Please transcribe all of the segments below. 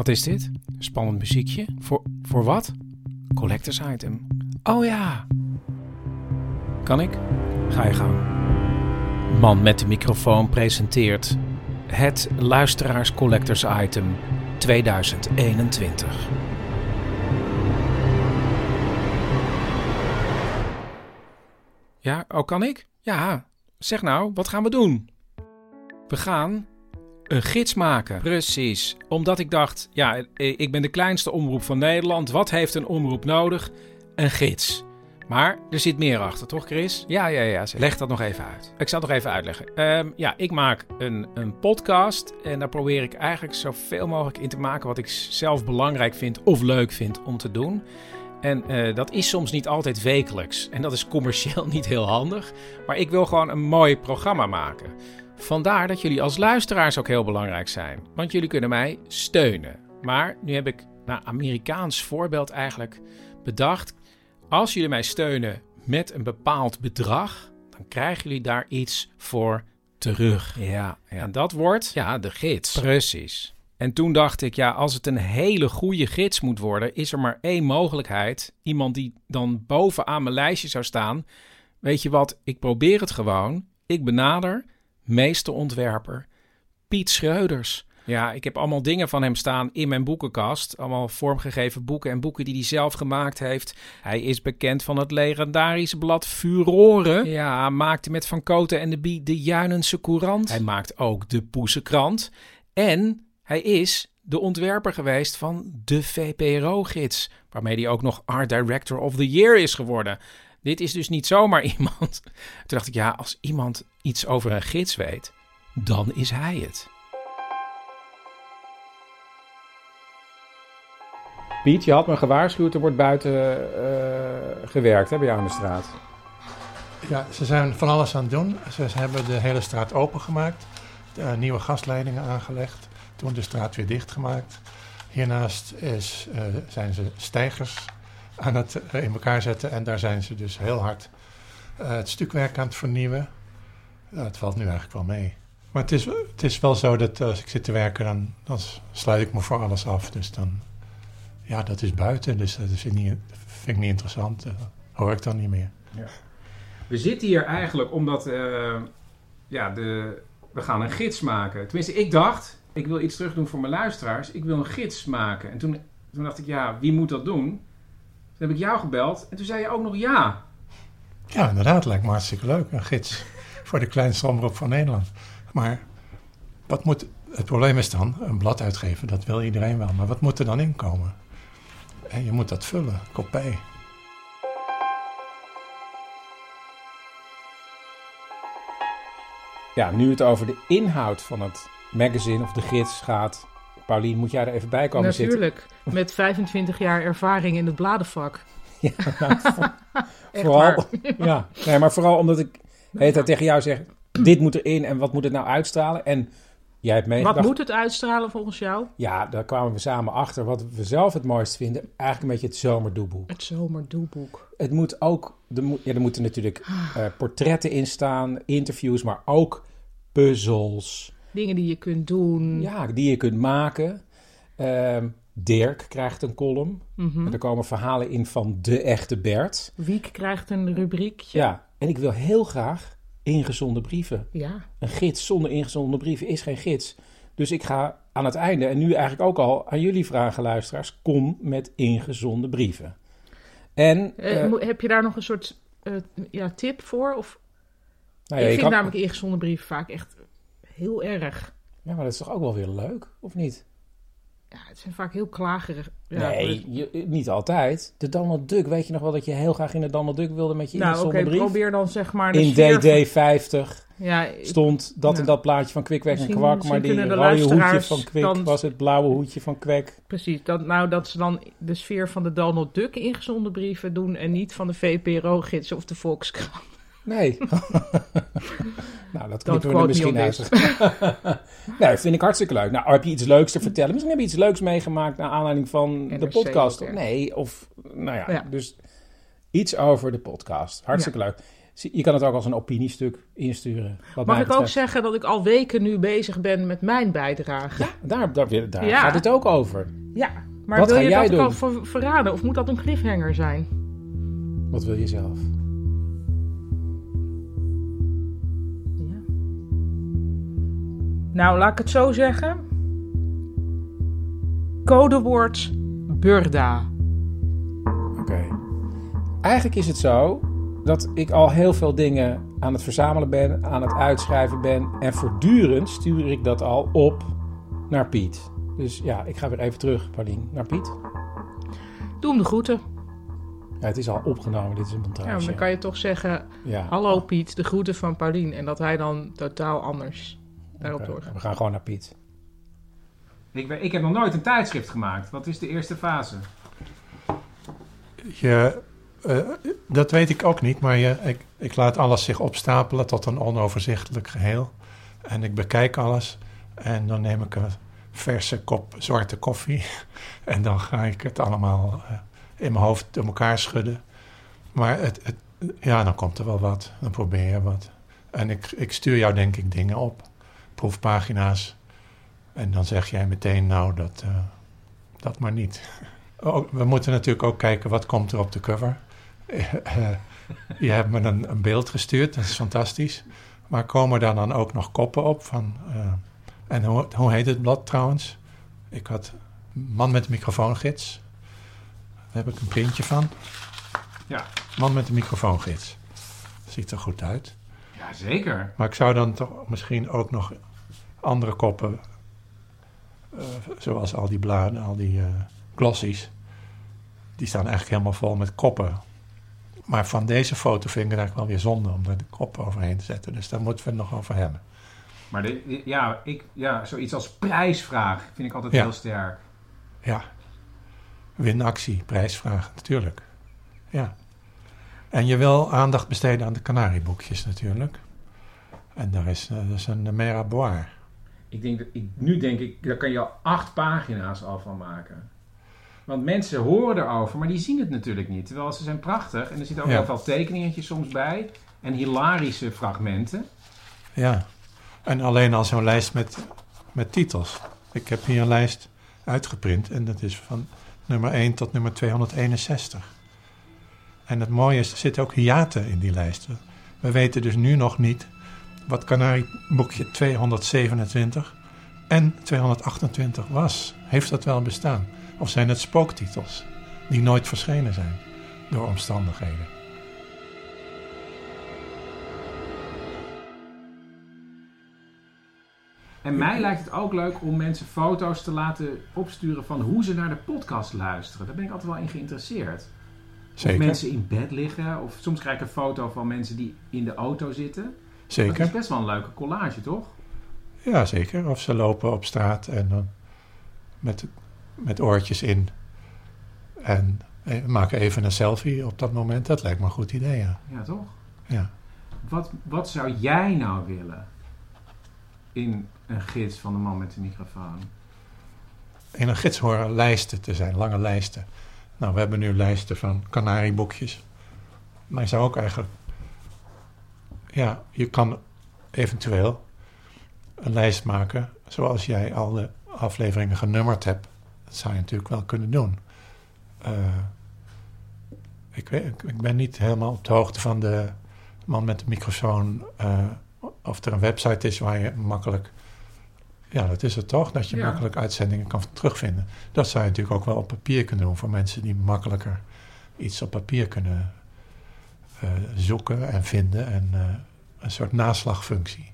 Wat is dit? Spannend muziekje? Voor, voor wat? Collectors item. Oh ja. Kan ik? Ga je gang. Man met de microfoon presenteert het Luisteraars Collectors Item 2021. Ja, oh kan ik? Ja, zeg nou, wat gaan we doen? We gaan een gids maken. Precies. Omdat ik dacht, ja, ik ben de kleinste omroep van Nederland. Wat heeft een omroep nodig? Een gids. Maar er zit meer achter, toch Chris? Ja, ja, ja. Leg dat nog even uit. Ik zal het nog even uitleggen. Ehm, ja, ik maak een, een podcast en daar probeer ik eigenlijk zoveel mogelijk in te maken wat ik zelf belangrijk vind of leuk vind om te doen. En eh, dat is soms niet altijd wekelijks. En dat is commercieel niet heel handig. Maar ik wil gewoon een mooi programma maken. Vandaar dat jullie als luisteraars ook heel belangrijk zijn. Want jullie kunnen mij steunen. Maar nu heb ik naar Amerikaans voorbeeld eigenlijk bedacht. Als jullie mij steunen met een bepaald bedrag, dan krijgen jullie daar iets voor terug. Ja, ja. En dat wordt ja, de gids. Precies. En toen dacht ik, ja, als het een hele goede gids moet worden, is er maar één mogelijkheid. Iemand die dan bovenaan mijn lijstje zou staan. Weet je wat, ik probeer het gewoon. Ik benader meesterontwerper Piet Schreuders. Ja, ik heb allemaal dingen van hem staan in mijn boekenkast. Allemaal vormgegeven boeken en boeken die hij zelf gemaakt heeft. Hij is bekend van het legendarische blad Furore. Ja, maakte met Van Koten en de Bie de Juinense Courant. Hij maakt ook de Poesenkrant. En hij is de ontwerper geweest van de VPRO-gids. Waarmee hij ook nog Art Director of the Year is geworden. Dit is dus niet zomaar iemand. Toen dacht ik, ja, als iemand iets over een gids weet, dan is hij het. Piet, je had me gewaarschuwd, er wordt buiten eh, gewerkt hè, bij jou in de straat. Ja, ze zijn van alles aan het doen. Ze hebben de hele straat opengemaakt, uh, nieuwe gasleidingen aangelegd, toen de straat weer dichtgemaakt. Hiernaast is, uh, zijn ze stijgers aan het uh, in elkaar zetten en daar zijn ze dus heel hard uh, het stukwerk aan het vernieuwen. het valt nu eigenlijk wel mee. Maar het is, het is wel zo dat als ik zit te werken, dan, dan sluit ik me voor alles af. Dus dan, ja, dat is buiten, dus dat vind ik niet, interessant. Dat hoor ik dan niet meer. Ja. We zitten hier eigenlijk omdat ja, de, we gaan een gids maken. Tenminste, ik dacht, ik wil iets terug doen voor mijn luisteraars. Ik wil een gids maken. En toen, toen dacht ik, ja, wie moet dat doen? Toen heb ik jou gebeld en toen zei je ook nog ja. Ja, inderdaad, lijkt me hartstikke leuk. Een gids voor de kleinste omroep van Nederland. Maar wat moet, het probleem is dan, een blad uitgeven, dat wil iedereen wel. Maar wat moet er dan in komen? En je moet dat vullen, kopij. Ja, nu het over de inhoud van het magazine of de gids gaat. Paulien, moet jij er even bij komen Natuurlijk, zitten? Natuurlijk, met 25 jaar ervaring in het bladenvak. Ja, nou, voor, vooral, ja, nee, maar vooral omdat ik tijd tegen jou zeg, dit moet erin en wat moet het nou uitstralen? En jij hebt meegedacht... Wat moet het uitstralen volgens jou? Ja, daar kwamen we samen achter. Wat we zelf het mooist vinden, eigenlijk een beetje het zomerdoeboek. Het zomerdoeboek. Het moet ook, er, moet, ja, er moeten natuurlijk uh, portretten in staan, interviews, maar ook puzzels. Dingen die je kunt doen. Ja, die je kunt maken. Uh, Dirk krijgt een column. Mhm. Mm -hmm. Er komen verhalen in van de echte Bert. Wiek krijgt een rubriekje. Ja, en ik wil heel graag ingezonde brieven. Ja. Een gids zonder ingezonde brieven is geen gids. Dus ik ga aan het einde, en nu eigenlijk ook al aan jullie vragen, luisteraars, kom met ingezonden brieven. En, Eh, eh, heb je daar nog een soort eh, ja, tip voor? Of... nou ja, ik vind kan- namelijk ingezonden brieven vaak echt heel erg. Ja, maar dat is toch ook wel weer leuk, of niet? Ja, het zijn vaak heel klagerig. Ja, nee, je- niet altijd. De Donald Duck, weet je nog wel dat je heel graag in de Donald Duck wilde met je Nou, oké, brief? probeer dan zeg maar de In sfeer van- DD50 Ja, ik- stond dat ja. en dat plaatje van Kwik, Kwek en Kwak, maar die rode hoedje van Kwik dan- was het blauwe hoedje van Kwek. Precies, dat, nou dat ze dan de sfeer van de Donald Duck ingezonden brieven doen en niet van de VPRO-gids of de Volkskrant. Nee. nou, dat knippen we er misschien uit. nee, vind ik hartstikke leuk. Nou, heb je iets leuks te vertellen? Misschien heb je iets leuks meegemaakt naar aanleiding van de podcast. Nee, of, nou ja, Ja. dus iets over de podcast. Hartstikke leuk. Je kan het ook als een opiniestuk insturen. Wat Mag ik ook zeggen dat ik al weken nu bezig ben met mijn bijdrage? Daar, daar, daar Ja. gaat het ook over. Ja, maar Wat wil ga je jij dat ook al ver- verraden of moet dat een cliffhanger zijn? Wat wil je zelf? Nou, laat ik het zo zeggen. Codewoord Burda. Oké. Eigenlijk is het zo dat ik al heel veel dingen aan het verzamelen ben, aan het uitschrijven ben. En voortdurend stuur ik dat al op naar Piet. Dus ja, ik ga weer even terug, Paulien, naar Piet. Doe hem de groeten. Ja, het is al opgenomen, dit is een Ja, montage. dan kan je toch zeggen: Ja. Hallo Piet, de groeten van Paulien. En dat hij dan totaal anders daarop. We gaan gewoon naar Piet. Ik, ik heb nog nooit een tijdschrift gemaakt. Wat is de eerste fase? Je, eh, dat weet ik ook niet, maar je, ik, ik laat alles zich opstapelen tot een onoverzichtelijk geheel. En ik bekijk alles en dan neem ik een verse kop zwarte koffie. En dan ga ik het allemaal eh, in mijn hoofd door elkaar schudden. Maar het, het, ja, dan komt er wel wat. Dan probeer je wat. En ik, ik stuur jou denk ik dingen op. Proefpagina's. En dan zeg jij meteen, nou, dat, eh, dat maar niet. Oh, we moeten natuurlijk ook kijken wat komt er op de cover. Je hebt me een, een beeld gestuurd, dat is fantastisch. Maar komen daar dan ook nog koppen op? Van, eh, en hoe, hoe heet het blad trouwens? Ik had Man met de microfoongids. Daar heb ik een printje van. Ja. Man met de microfoongids. Ziet er goed uit. Ja, zeker. Maar ik zou dan toch misschien ook nog andere koppen, eh, zoals al die bladen, al die eh, glossies, die staan eigenlijk helemaal vol met koppen. Maar van deze foto vind ik het eigenlijk wel weer zonde om er de kop overheen te zetten. Dus daar moeten we het nog over hebben. Maar de, ja, ik, ja, zoiets als prijsvraag vind ik altijd Ja. heel sterk. Ja. Winactie, prijsvraag, natuurlijk. Ja. En je wil aandacht besteden aan de kanarieboekjes natuurlijk. En daar is, eh, dat is een mer à boire. Ik denk dat, ik, nu denk ik, daar kan je al acht pagina's al van maken. Want mensen horen erover, maar die zien het natuurlijk niet. Terwijl ze zijn prachtig en er zitten ook Ja. veel tekeningetjes soms bij. En hilarische fragmenten. Ja, en alleen al zo'n lijst met, met titels. Ik heb hier een lijst uitgeprint en dat is van nummer 1 tot nummer 261. En het mooie is, er zitten ook hiaten in die lijst. We weten dus nu nog niet wat Canarieboekje 227 en 228 was. Heeft dat wel bestaan? Of zijn het spooktitels die nooit verschenen zijn door omstandigheden? En mij lijkt het ook leuk om mensen foto's te laten opsturen van hoe ze naar de podcast luisteren. Daar ben ik altijd wel in geïnteresseerd. Zeker. Of mensen in bed liggen. Of soms krijg ik een foto van mensen die in de auto zitten. Zeker. Dat is best wel een leuke collage, toch? Ja, zeker. Of ze lopen op straat en dan met, met oortjes in. En eh, maken even een selfie op dat moment. Dat lijkt me een goed idee, ja. Ja, toch? Ja. Wat, wat zou jij nou willen in een gids van de man met de microfoon? In een gids horen lijsten te zijn, lange lijsten. Nou, we hebben nu lijsten van kanarieboekjes. Maar je zou ook eigenlijk... Ja, je kan eventueel een lijst maken... zoals jij al de afleveringen genummerd hebt. Dat zou je natuurlijk wel kunnen doen. Eh, ik, weet, ik, ben niet helemaal op de hoogte van de man met de microfoon... eh, of er een website is waar je makkelijk Ja, dat is het toch, dat je Ja. makkelijk uitzendingen kan terugvinden. Dat zou je natuurlijk ook wel op papier kunnen doen voor mensen die makkelijker iets op papier kunnen zoeken en vinden. En eh, een soort naslagfunctie.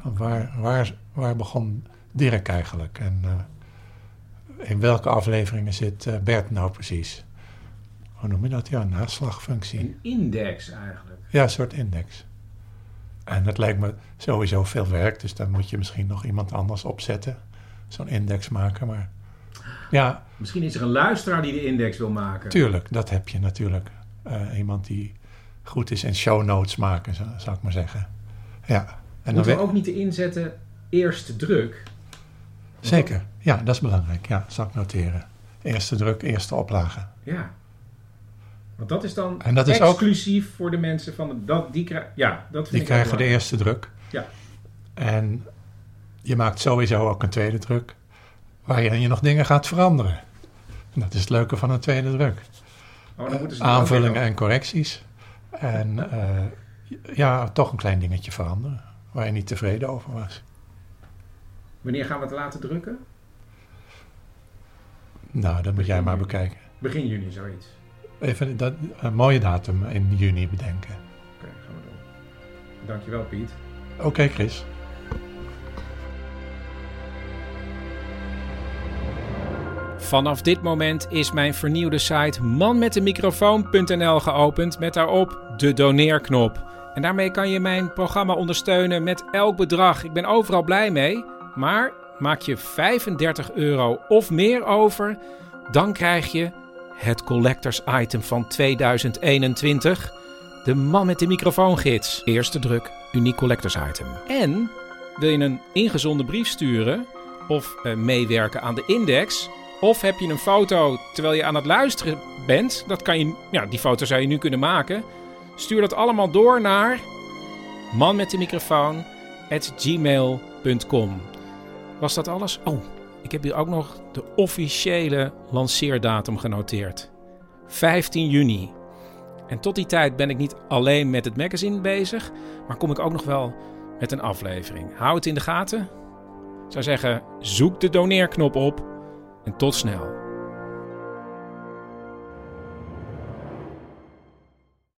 Van waar, waar, waar begon Dirk eigenlijk? En eh, in welke afleveringen zit eh, Bert nou precies? Hoe noem je dat? Ja, een naslagfunctie. Een index eigenlijk. Ja, een soort index. En dat lijkt me sowieso veel werk, dus dan moet je misschien nog iemand anders opzetten. Zo'n index maken, maar ja, Misschien is er een luisteraar die de index wil maken. tuurlijk, dat heb je natuurlijk. Eh, iemand die goed is in show notes maken, zou, ik maar zeggen. Ja, en dan Moeten we we- ook niet inzetten eerste druk? Zeker, ja, dat is belangrijk. Ja, zal ik noteren. Eerste druk, eerste oplage. Ja. Want dat is dan En dat is ook- exclusief voor de mensen van de, dat die krijgen. Ja, dat vind Die krijgen de eerste druk. Ja. En je maakt sowieso ook een tweede druk, waarin je nog dingen gaat veranderen. En dat is het leuke van een tweede druk. Oh, dan moeten ze Aanvullingen en correcties. En eh, ja, toch een klein dingetje veranderen, waar je niet tevreden over was. Wanneer gaan we het laten drukken? Nou, dat moet jij maar bekijken. Begin juni, zoiets. Even dat, een mooie datum in juni bedenken. Oké, gaan we doen. Dankjewel, Piet. Oké, Chris. Vanaf dit moment is mijn vernieuwde site manmetdemicrofoon.nl geopend met daarop de doneerknop. En daarmee kan je mijn programma ondersteunen met elk bedrag. Ik ben overal blij mee, maar maak je 35 euro of meer over, dan krijg je het collectors item van 2021. De man met de microfoongids. Eerste druk, uniek collectors item. En wil je een ingezonden brief sturen of eh, meewerken aan de index? Of heb je een foto terwijl je aan het luisteren bent? Dat kan je, ja, die foto zou je nu kunnen maken. Stuur dat allemaal door naar man de. Was dat alles? Oh, ik heb hier ook nog de officiële lanceerdatum genoteerd. 15 juni. En tot die tijd ben ik niet alleen met het magazine bezig, maar kom ik ook nog wel met een aflevering. Hou het in de gaten. Ik zou zeggen, zoek de doneerknop op en tot snel.